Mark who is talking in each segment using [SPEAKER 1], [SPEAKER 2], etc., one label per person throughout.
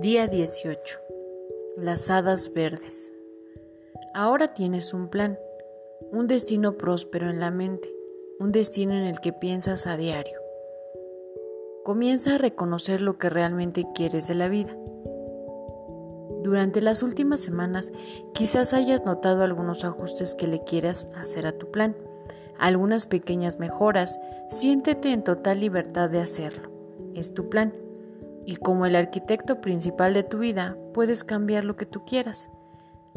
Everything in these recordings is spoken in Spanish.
[SPEAKER 1] Día 18. Las hadas verdes. Ahora tienes un plan, un destino próspero en la mente, un destino en el que piensas a diario. Comienza a reconocer lo que realmente quieres de la vida. Durante las últimas semanas quizás hayas notado algunos ajustes que le quieras hacer a tu plan, algunas pequeñas mejoras, siéntete en total libertad de hacerlo. Es tu plan y como el arquitecto principal de tu vida, puedes cambiar lo que tú quieras.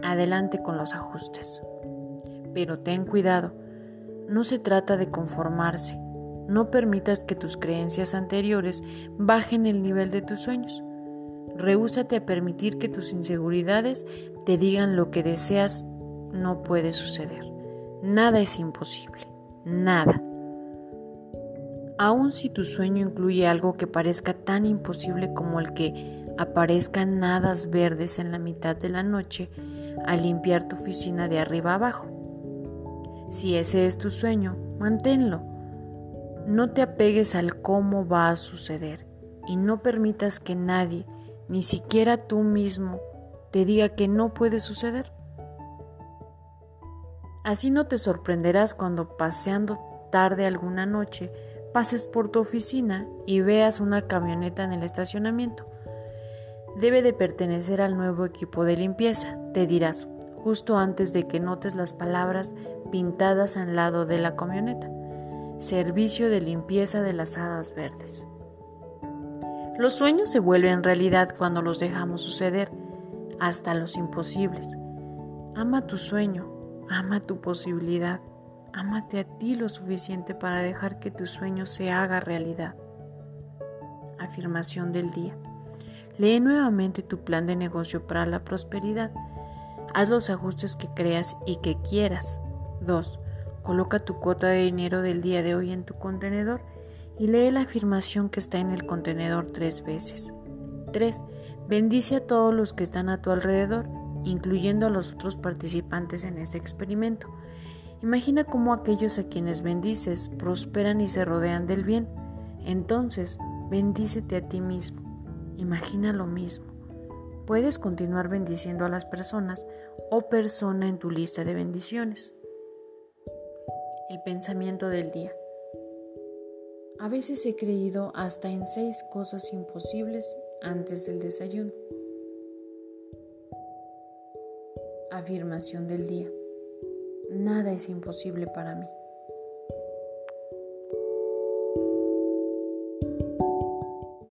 [SPEAKER 1] Adelante con los ajustes. Pero ten cuidado, no se trata de conformarse. No permitas que tus creencias anteriores bajen el nivel de tus sueños. Rehúsate a permitir que tus inseguridades te digan lo que deseas no puede suceder. Nada es imposible. Nada. Aun si tu sueño incluye algo que parezca tan imposible como el que aparezcan nadas verdes en la mitad de la noche al limpiar tu oficina de arriba abajo. Si ese es tu sueño, manténlo. No te apegues al cómo va a suceder y no permitas que nadie, ni siquiera tú mismo, te diga que no puede suceder. Así no te sorprenderás cuando paseando tarde alguna noche pases por tu oficina y veas una camioneta en el estacionamiento. Debe de pertenecer al nuevo equipo de limpieza, te dirás, justo antes de que notes las palabras pintadas al lado de la camioneta. Servicio de limpieza de las hadas verdes. Los sueños se vuelven realidad cuando los dejamos suceder, hasta los imposibles. Ama tu sueño, ama tu posibilidad. Ámate a ti lo suficiente para dejar que tu sueño se haga realidad. Afirmación del día. Lee nuevamente tu plan de negocio para la prosperidad. Haz los ajustes que creas y que quieras. 2. Coloca tu cuota de dinero del día de hoy en tu contenedor y lee la afirmación que está en el contenedor tres veces. 3. Bendice a todos los que están a tu alrededor, incluyendo a los otros participantes en este experimento. Imagina cómo aquellos a quienes bendices prosperan y se rodean del bien. Entonces, bendícete a ti mismo. Imagina lo mismo. Puedes continuar bendiciendo a las personas o persona en tu lista de bendiciones. El pensamiento del día. A veces he creído hasta en seis cosas imposibles antes del desayuno. Afirmación del día. Nada es imposible para mí.